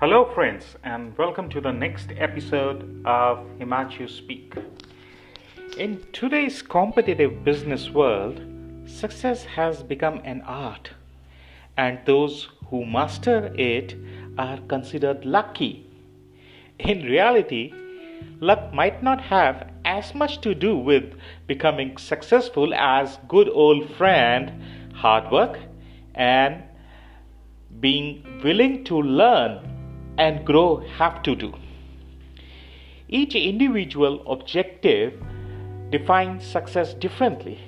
Hello, friends, and welcome to the next episode of Himachu Speak. In today's competitive business world, success has become an art, and those who master it are considered lucky. In reality, luck might not have as much to do with becoming successful as good old friend hard work and being willing to learn and grow have to do. Each individual objective defines success differently.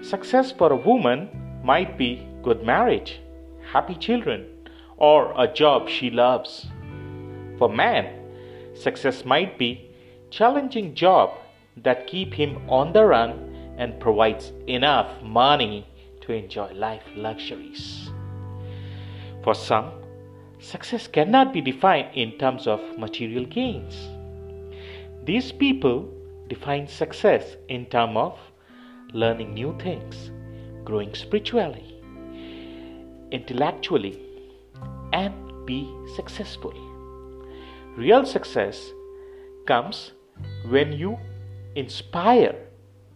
Success for a woman might be good marriage, happy children, or a job she loves. For man, success might be challenging job that keep him on the run and provides enough money to enjoy life luxuries. For some, success cannot be defined in terms of material gains. These people define success in terms of learning new things, growing spiritually, intellectually, and be successful. Real success comes when you inspire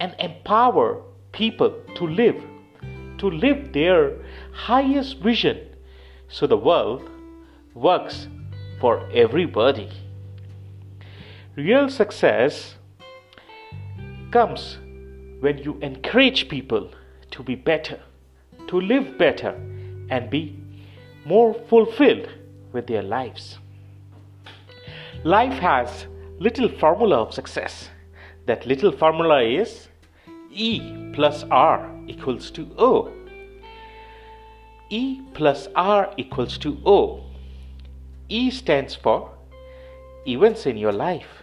and empower people to live, to live their highest vision so the world works for everybody. Real success comes when you encourage people to be better, to live better, and be more fulfilled with their lives. Life has little formula of success. That little formula is E plus R equals to O. E plus R equals to O. E stands for events in your life.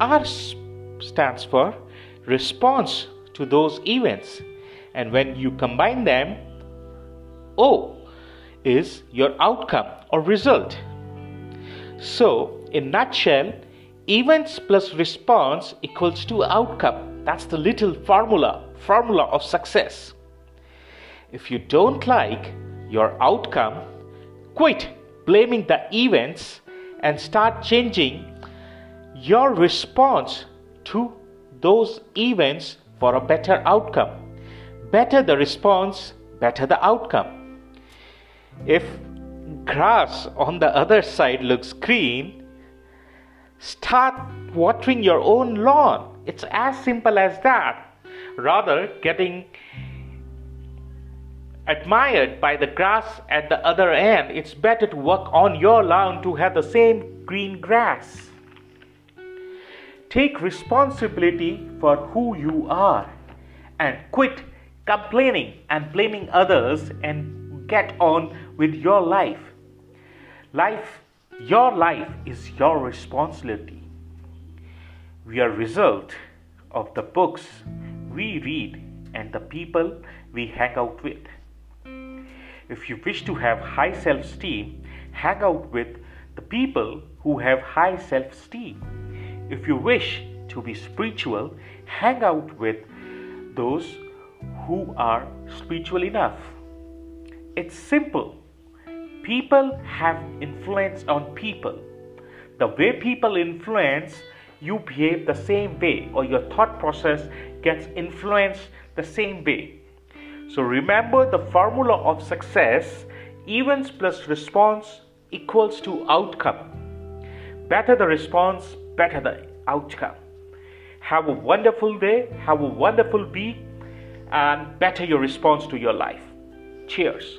R stands for response to those events. And when you combine them, O is your outcome or result. So, in nutshell, events plus response equals to outcome. That's the little formula, formula of success. If you don't like your outcome, quit blaming the events and start changing your response to those events for a better outcome. Better the response, better the outcome. If grass on the other side looks green, start watering your own lawn. It's as simple as that. Rather, getting admired by the grass at the other end, it's better to work on your lawn to have the same green grass. Take responsibility for who you are and quit complaining and blaming others and get on with your life. Life, your life is your responsibility. We are result of the books we read and the people we hang out with. If you wish to have high self esteem, hang out with the people who have high self esteem. If you wish to be spiritual, hang out with those who are spiritual enough. It's simple. People have influence on people. The way people influence, you behave the same way, or your thought process gets influenced the same way. So remember the formula of success events plus response equals to outcome. Better the response, better the outcome. Have a wonderful day, have a wonderful week, and better your response to your life. Cheers.